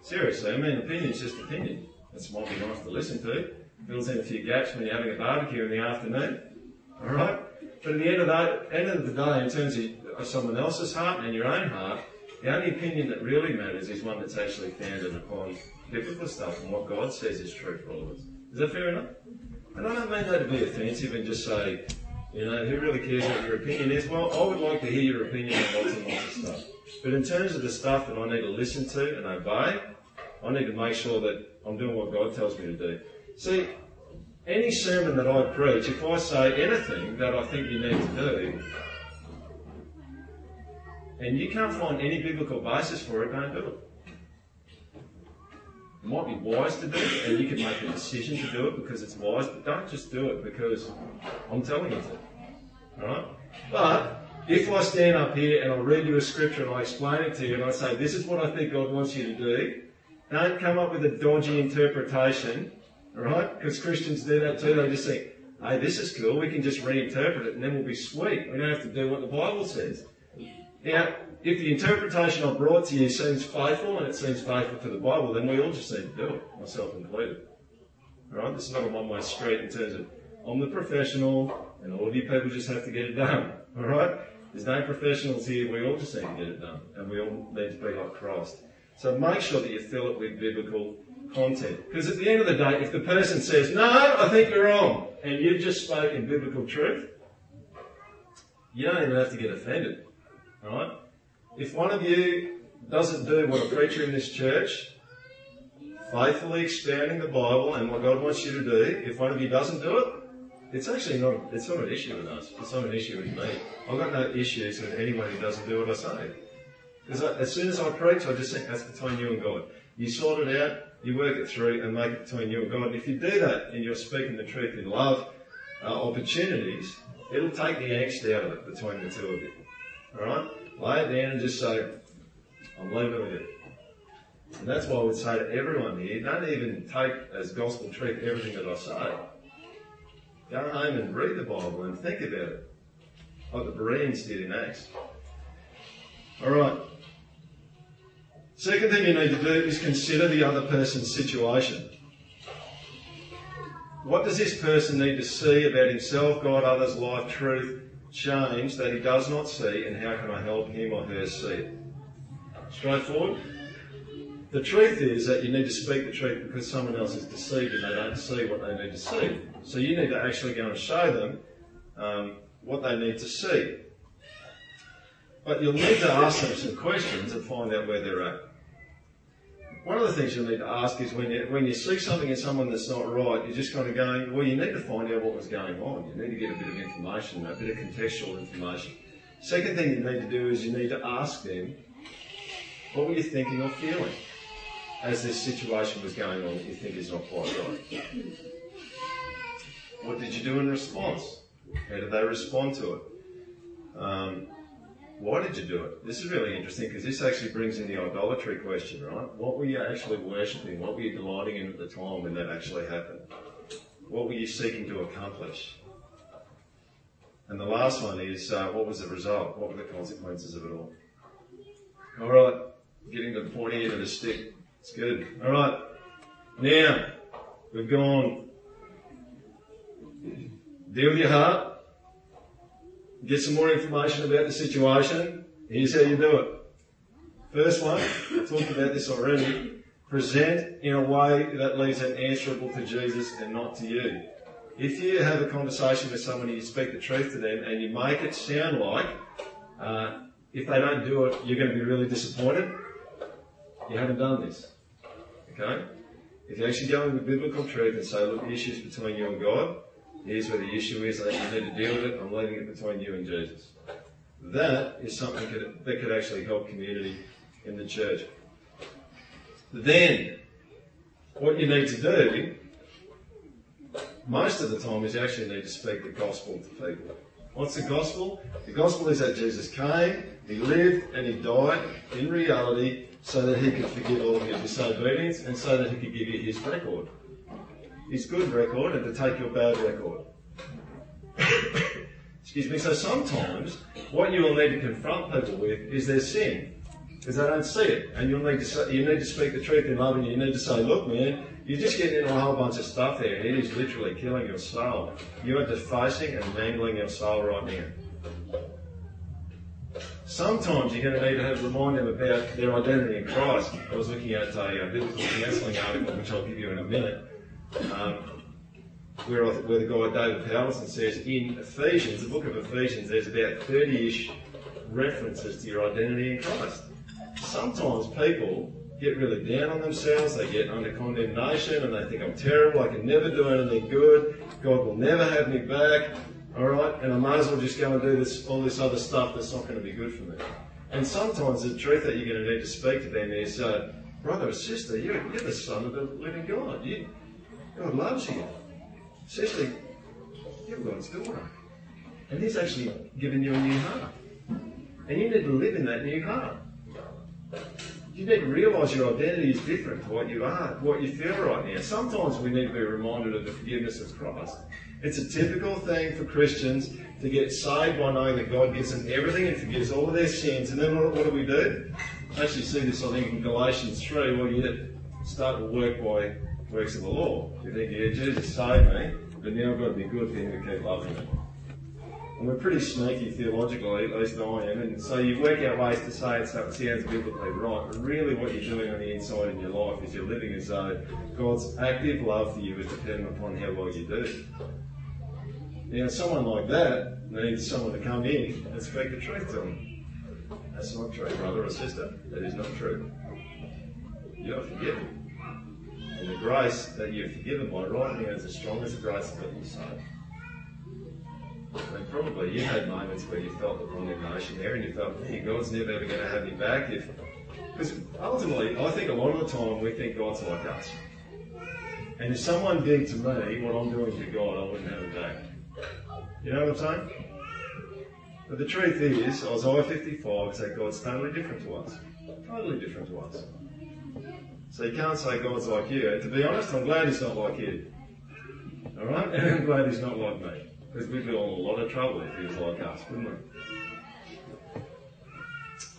Seriously, I mean, opinion's just opinion. It might be nice to listen to. Fills in a few gaps when you're having a barbecue in the afternoon. Alright? But at the end of, the, end of the day, in terms of someone else's heart and your own heart, the only opinion that really matters is one that's actually founded upon biblical stuff and what God says is true for all of us. Is that fair enough? And I don't mean that to be offensive and just say, you know, who really cares what your opinion is? Well, I would like to hear your opinion on lots and lots of stuff. But in terms of the stuff that I need to listen to and obey, I need to make sure that I'm doing what God tells me to do. See, any sermon that I preach, if I say anything that I think you need to do, and you can't find any biblical basis for it, don't do it. It might be wise to do it, and you can make a decision to do it because it's wise, but don't just do it because I'm telling you to. Alright? But if I stand up here and I read you a scripture and I explain it to you and I say, this is what I think God wants you to do, don't come up with a dodgy interpretation, alright? Because Christians do that too. They just think, hey, this is cool, we can just reinterpret it and then we'll be sweet. We don't have to do what the Bible says. Now, if the interpretation I brought to you seems faithful and it seems faithful to the Bible, then we all just need to do it, myself included. Alright, this is not a one-way street in terms of I'm the professional and all of you people just have to get it done. Alright? There's no professionals here, we all just need to get it done. And we all need to be like Christ. So make sure that you fill it with biblical content. Because at the end of the day, if the person says, no, I think you're wrong, and you've just spoken biblical truth, You don't even have to get offended. Alright? If one of you doesn't do what a preacher in this church, faithfully expounding the Bible and what God wants you to do, if one of you doesn't do it, it's actually not, it's not an issue with us. It's not an issue with me. I've got no issues with anyone who doesn't do what I say. Because as soon as I preach, I just think that's between you and God. You sort it out, you work it through, and make it between you and God. And if you do that and you're speaking the truth in love, uh, opportunities, it'll take the angst out of it between the two of you. Alright? Lay it down and just say, I'm leaving with you. And that's why I would say to everyone here, don't even take as gospel truth everything that I say. Go home and read the Bible and think about it. Like the Bereans did in Acts. Alright. Second thing you need to do is consider the other person's situation. What does this person need to see about himself, God, others, life, truth, change that he does not see, and how can I help him or her see it? Straightforward. The truth is that you need to speak the truth because someone else is deceived and they don't see what they need to see. So you need to actually go and show them um, what they need to see. But you'll need to ask them some questions and find out where they're at. One of the things you'll need to ask is when you, when you see something in someone that's not right, you're just kind of going, well, you need to find out what was going on. You need to get a bit of information, a bit of contextual information. Second thing you need to do is you need to ask them, what were you thinking or feeling as this situation was going on that you think is not quite right? What did you do in response? How did they respond to it? Um, why did you do it? This is really interesting because this actually brings in the idolatry question, right? What were you actually worshipping? What were you delighting in at the time when that actually happened? What were you seeking to accomplish? And the last one is uh, what was the result? What were the consequences of it all? All right, getting the pointy end of the stick. It's good. All right, now we've gone. Deal with your heart get some more information about the situation. Here's how you do it. First one, I talked about this already. Present in a way that leaves it answerable to Jesus and not to you. If you have a conversation with someone and you speak the truth to them and you make it sound like uh, if they don't do it, you're going to be really disappointed, you haven't done this. Okay? If you actually go with biblical truth and say, look, the issue's between you and God, Here's where the issue is you need to deal with it. I'm leaving it between you and Jesus. That is something that, that could actually help community in the church. Then, what you need to do, most of the time, is you actually need to speak the gospel to people. What's the gospel? The gospel is that Jesus came, he lived, and he died in reality so that he could forgive all of your disobedience and so that he could give you his record his good record and to take your bad record. Excuse me. So sometimes what you will need to confront people with is their sin. Because they don't see it. And you'll need to say, you need to speak the truth in love and you need to say, look man, you're just getting into a whole bunch of stuff here. It is literally killing your soul. You are defacing and mangling your soul right now. Sometimes you're going to need to have, remind them about their identity in Christ. I was looking at a, a biblical counselling article, which I'll give you in a minute, um, where, where the guy David Powlison says in Ephesians, the book of Ephesians, there's about 30 ish references to your identity in Christ. Sometimes people get really down on themselves, they get under condemnation, and they think, I'm terrible, I can never do anything good, God will never have me back, alright, and I might as well just go and do this, all this other stuff that's not going to be good for me. And sometimes the truth that you're going to need to speak to them is, uh, brother or sister, you're, you're the son of the living God. You, God loves you. Sister, you're God's daughter. And He's actually given you a new heart. And you need to live in that new heart. You need to realise your identity is different to what you are, what you feel right now. Sometimes we need to be reminded of the forgiveness of Christ. It's a typical thing for Christians to get saved by knowing that God gives them everything and forgives all of their sins. And then what, what do we do? I actually see this, I think, in Galatians 3, where you start to work by works of the law. You think, yeah, Jesus saved me, but now I've got to be good for him to keep loving me. And we're pretty sneaky theologically, at least I am, and so you work out ways to say it so it sounds biblically right, but really what you're doing on the inside in your life is you're living as though God's active love for you is dependent upon how well you do. Now, someone like that needs someone to come in and speak the truth to them. That's not true, brother or sister. That is not true. You are forgiven. And the grace that you're forgiven by right now is the grace that you saved. And probably you had moments where you felt the wrong emotion there and you felt, hey, God's never ever going to have me back. Because ultimately, I think a lot of the time we think God's like us. And if someone did to me what I'm doing to God, I wouldn't have it back. You know what I'm saying? But the truth is, Isaiah 55 is that God's totally different to us. Totally different to us. So you can't say God's like you. And to be honest, I'm glad He's not like you. Alright? And I'm glad He's not like me. Because we'd be in a lot of trouble if He was like us, wouldn't we?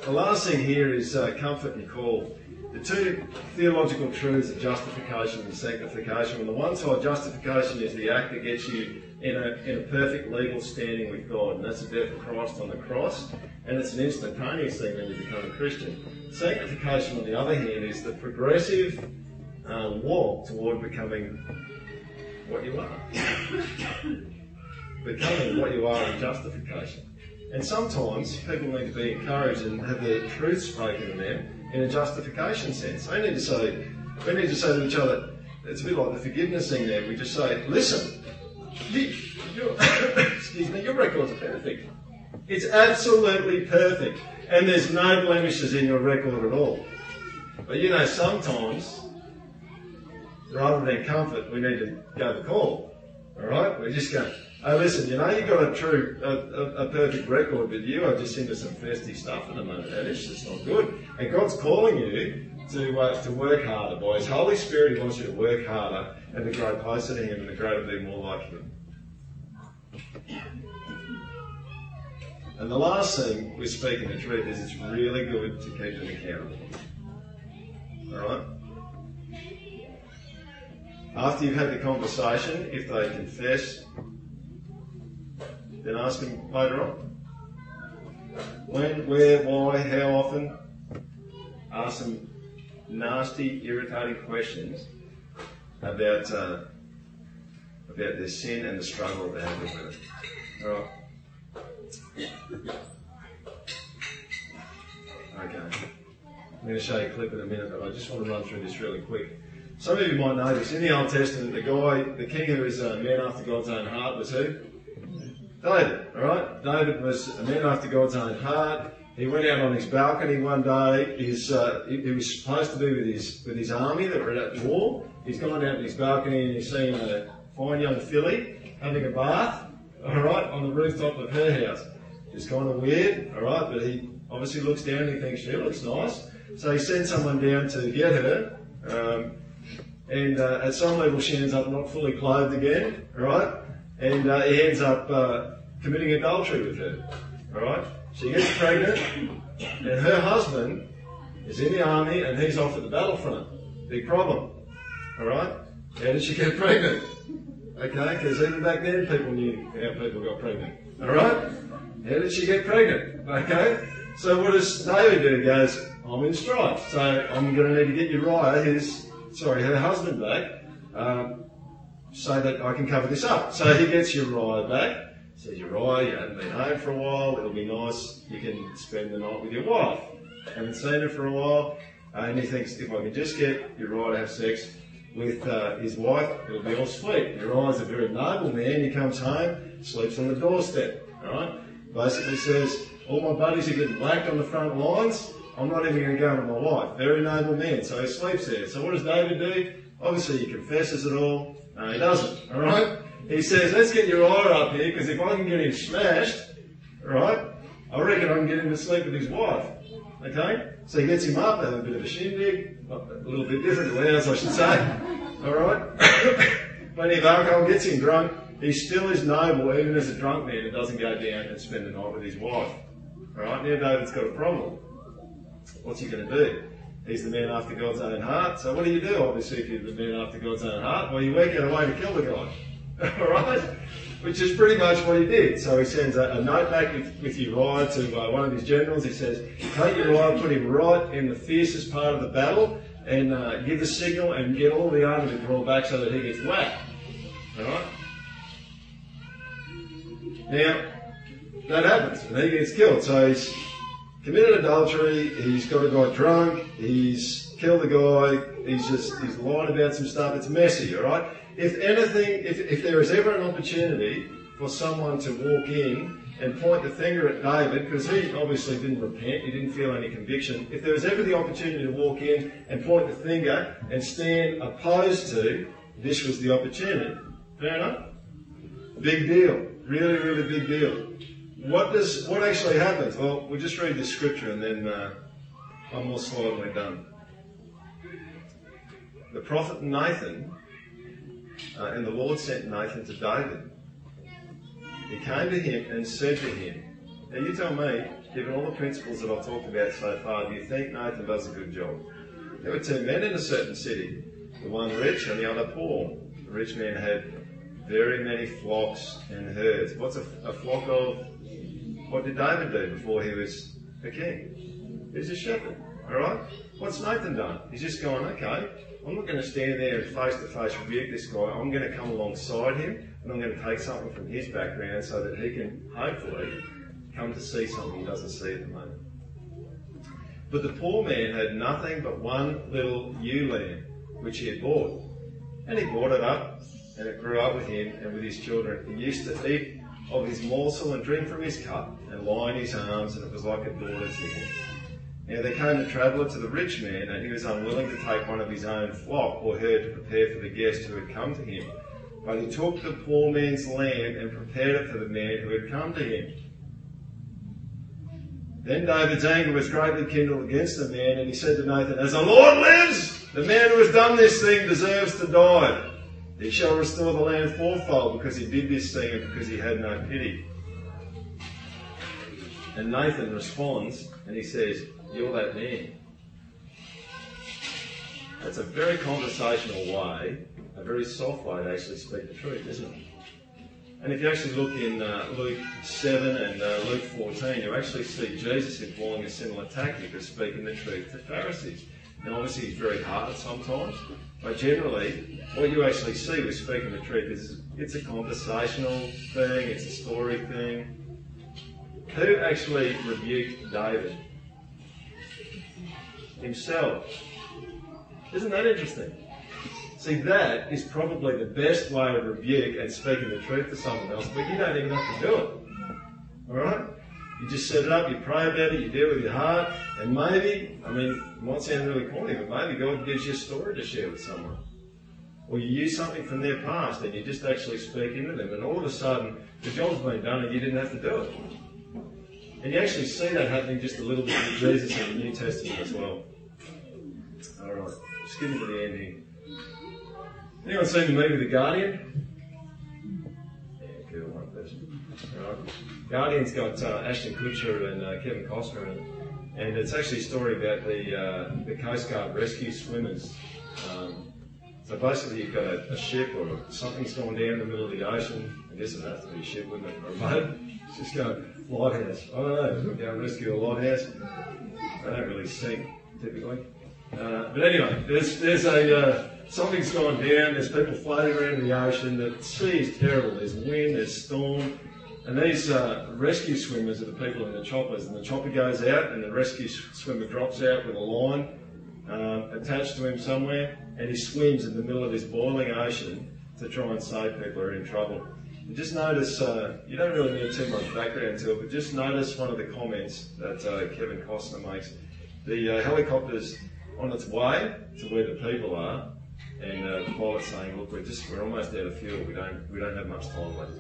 The last thing here is uh, comfort and call. The two theological truths of justification and sanctification. On the one side, justification is the act that gets you in a, in a perfect legal standing with God, and that's the death of Christ on the cross, and it's an instantaneous thing when you become a Christian. Sanctification, on the other hand, is the progressive uh, walk toward becoming what you are. becoming what you are in justification. And sometimes people need to be encouraged and have the truth spoken to them in a justification sense. They need to say, we need to say to each other, it's a bit like the forgiveness thing there. We just say, listen, excuse me, your record's perfect. It's absolutely perfect. And there's no blemishes in your record at all. But you know, sometimes, rather than comfort, we need to go to call. Alright? We just go, oh listen, you know, you've got a true, a, a, a, perfect record, but you are just into some thirsty stuff at the moment. That is just not good. And God's calling you to, uh, to work harder. boys. Holy Spirit, He wants you to work harder and to grow closer to Him and to grow to be more like Him. And the last thing we're speaking the truth is it's really good to keep them accountable. Alright? After you've had the conversation, if they confess, then ask them later on. When, where, why, how often? Ask them nasty, irritating questions about uh, about their sin and the struggle they're having with it. All right. Okay. I'm going to show you a clip in a minute, but I just want to run through this really quick. Some of you might know this. In the Old Testament, the guy, the king who was a man after God's own heart was who? David, alright? David was a man after God's own heart. He went out on his balcony one day. He's, uh, he, he, was supposed to be with his, with his army that were at the war. He's gone out on his balcony and he's seen a fine young filly having a bath, alright, on the rooftop of her house. It's kind of weird, alright, but he obviously looks down and he thinks she looks nice. So he sends someone down to get her. Um, and uh, at some level she ends up not fully clothed again, all right? And uh, he ends up uh, committing adultery with her, alright? She gets pregnant, and her husband is in the army and he's off at the battlefront. Big problem, alright? How did she get pregnant? Okay, because even back then people knew how people got pregnant, alright? How did she get pregnant? Okay? So what does David do? He goes, I'm in strife, so I'm going to need to get Uriah, his sorry, her husband back, um, so that I can cover this up. So he gets Uriah back. Says Uriah, you haven't been home for a while. It'll be nice. You can spend the night with your wife. Haven't seen her for a while. And he thinks if I can just get Uriah to have sex with uh, his wife, it'll be all sweet. Uriah's a very noble man. He comes home, sleeps on the doorstep. All right. Basically says, all my buddies are getting blacked on the front lines. I'm not even going to go with my wife. Very noble man. So he sleeps there. So what does David do? Obviously he confesses it all. No, he doesn't. Alright? He says, let's get your Uriah up here, because if I can get him smashed, right, I reckon I can get him to sleep with his wife. Okay? So he gets him up, have a bit of a shindig, a little bit different to ours, I should say. Alright? Plenty of alcohol, gets him drunk. He still is noble, even as a drunk man, and doesn't go down and spend the night with his wife. Alright? Now David's got a problem. What's he going to do? He's the man after God's own heart. So what do you do, obviously, if you're the man after God's own heart? Well, you work out a way to kill the guy. Alright? Which is pretty much what he did. So he sends a, a note back with, with Uriah to uh, one of his generals. He says, take Uriah, put him right in the fiercest part of the battle, and uh, give the signal and get all the army to draw back so that he gets whacked. Alright? Now, that happens, and he gets killed. So he's committed adultery, he's got a guy drunk, he's killed the guy, he's just, he's lied about some stuff, it's messy, alright? If anything, if, if there is ever an opportunity for someone to walk in and point the finger at David, because he obviously didn't repent, he didn't feel any conviction. If there was ever the opportunity to walk in and point the finger and stand opposed to, this was the opportunity. Fair enough? Big deal. Really, really big deal. What does what actually happens? Well, we'll just read the scripture and then uh, one more slide we're done. The prophet Nathan, uh, and the Lord sent Nathan to David he came to him and said to him, Now you tell me, given all the principles that I've talked about so far, do you think Nathan does a good job? There were two men in a certain city, the one rich and the other poor. The rich man had very many flocks and herds. What's a, a flock of? What did David do before he was a king? He's a shepherd. Alright? What's Nathan done? He's just gone, okay, I'm not going to stand there and face to face rebuke this guy. I'm going to come alongside him and I'm going to take something from his background so that he can hopefully come to see something he doesn't see at the moment. But the poor man had nothing but one little ewe lamb, which he had bought. And he brought it up, and it grew up with him and with his children. He used to eat of his morsel and drink from his cup, and lie in his arms, and it was like a daughter to him. Now there came a traveller to the rich man, and he was unwilling to take one of his own flock or herd to prepare for the guest who had come to him. But he took the poor man's lamb and prepared it for the man who had come to him. Then David's anger was greatly kindled against the man, and he said to Nathan, As the Lord lives, the man who has done this thing deserves to die. He shall restore the land fourfold because he did this thing and because he had no pity. And Nathan responds and he says, you're that man. That's a very conversational way, a very soft way to actually speak the truth, isn't it? And if you actually look in uh, Luke 7 and uh, Luke 14, you actually see Jesus employing a similar tactic of speaking the truth to Pharisees. Now, obviously, it's very hard sometimes, but generally, what you actually see with speaking the truth is it's a conversational thing, it's a story thing. Who actually rebuked David? Himself. Isn't that interesting? See, that is probably the best way of rebuke and speaking the truth to someone else, but you don't even have to do it. Alright? You just set it up, you pray about it, you deal with your heart, and maybe, I mean, it might sound really corny, but maybe God gives you a story to share with someone. Or you use something from their past and you just actually speak into them, and all of a sudden, the job's been done and you didn't have to do it. And you actually see that happening just a little bit with Jesus in the New Testament as well. Alright, just getting to the end here. Anyone seen the movie The Guardian? Yeah, cool, one person. Alright. Guardian's got uh, Ashton Kutcher and uh, Kevin Costner in it. And it's actually a story about the, uh, the Coast Guard rescue swimmers. Um, so basically, you've got a, a, ship or something's gone down in the middle of the ocean. I guess it has to be a ship, wouldn't it? Or a boat. It's just lighthouse. I don't know. And rescue a lighthouse. They don't really sink typically. Uh, but anyway, there's there's a uh, something's gone down. There's people floating around in the ocean. The sea is terrible. There's wind. There's storm. And these uh, rescue swimmers are the people in the choppers. And the chopper goes out, and the rescue swimmer drops out with a line um, attached to him somewhere, and he swims in the middle of this boiling ocean to try and save people who are in trouble. And just notice, uh, you don't really need too much background to it, but just notice one of the comments that uh, Kevin Costner makes. The uh, helicopter's on its way to where the people are, and uh, the pilot's saying, "Look, we're just we're almost out of fuel. We don't we don't have much time left."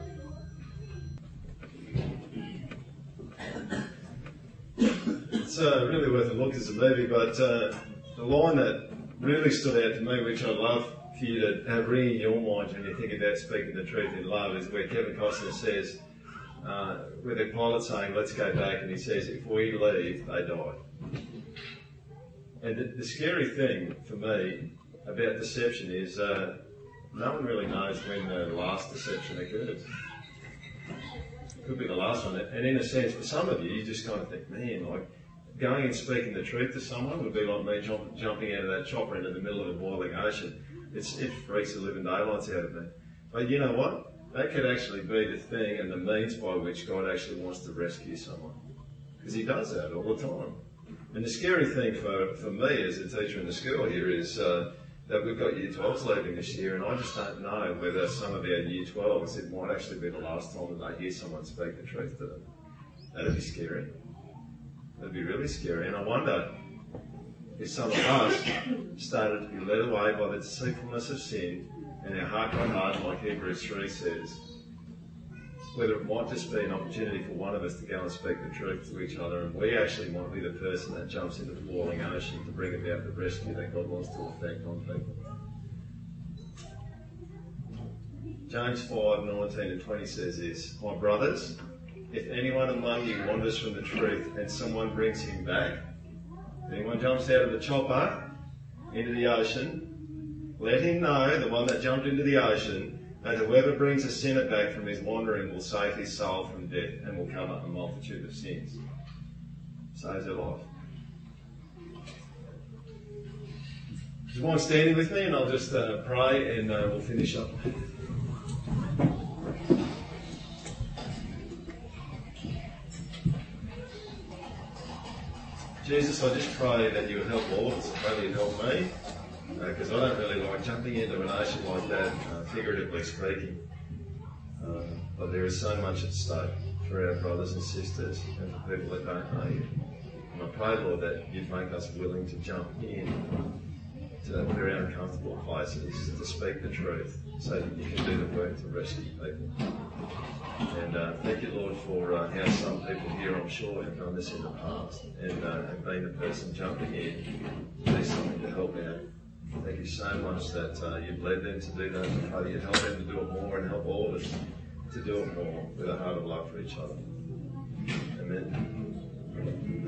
It's uh, really worth a look as a movie, but uh, the line that really stood out to me, which I love for you to have ring in your mind when you think about speaking the truth in love is where Kevin Costner says, uh, where the pilot's saying, let's go back, and he says, if we leave, they die. And the, the scary thing for me about deception is uh, no one really knows when the last deception occurs. Could be the last one. And in a sense, for some of you, you just kind of think, man, like, going and speaking the truth to someone would be like me jump, jumping out of that chopper into the middle of a boiling ocean. It freaks the living daylights out of me. But you know what? that could actually be the thing and the means by which God actually wants to rescue someone. Because He does that all the time. And the scary thing for, for me as a teacher in the school here is uh, that we've got Year 12s leaving this year, and I just don't know whether some of our Year 12s, it might actually be the last time that they hear someone speak the truth to them. That'd be scary. That'd be really scary. And I wonder if some of us started to be led away by the deceitfulness of sin and our heart got hard, like Hebrews 3 says, whether it might just be an opportunity for one of us to go and speak the truth to each other, and we actually might be the person that jumps into the boiling ocean to bring about the rescue that God wants to effect on people. James 5 19 and 20 says this My brothers, if anyone among you wanders from the truth and someone brings him back, anyone jumps out of the chopper into the ocean, let him know, the one that jumped into the ocean, that whoever brings a sinner back from his wandering will save his soul from death and will cover a multitude of sins. Saves their life. Just mind standing with me and I'll just uh, pray and uh, we'll finish up. Jesus, I just pray that you would help all of us. I pray you help me because uh, I don't really like jumping into an ocean like that, uh, figuratively speaking. Uh, but there is so much at stake for our brothers and sisters and for people that don't know you. And I pray, Lord, that you'd make us willing to jump in to very uncomfortable places to speak the truth so that you can do the work to rescue people. And uh, thank you, Lord, for uh, how some people here, I'm sure, have done this in the past and uh, have been the person jumping in to do something to help out. Thank you so much that uh, you've led them to do that. I pray you help them to do it more and help all of us to do it more with a heart of love for each other. Amen.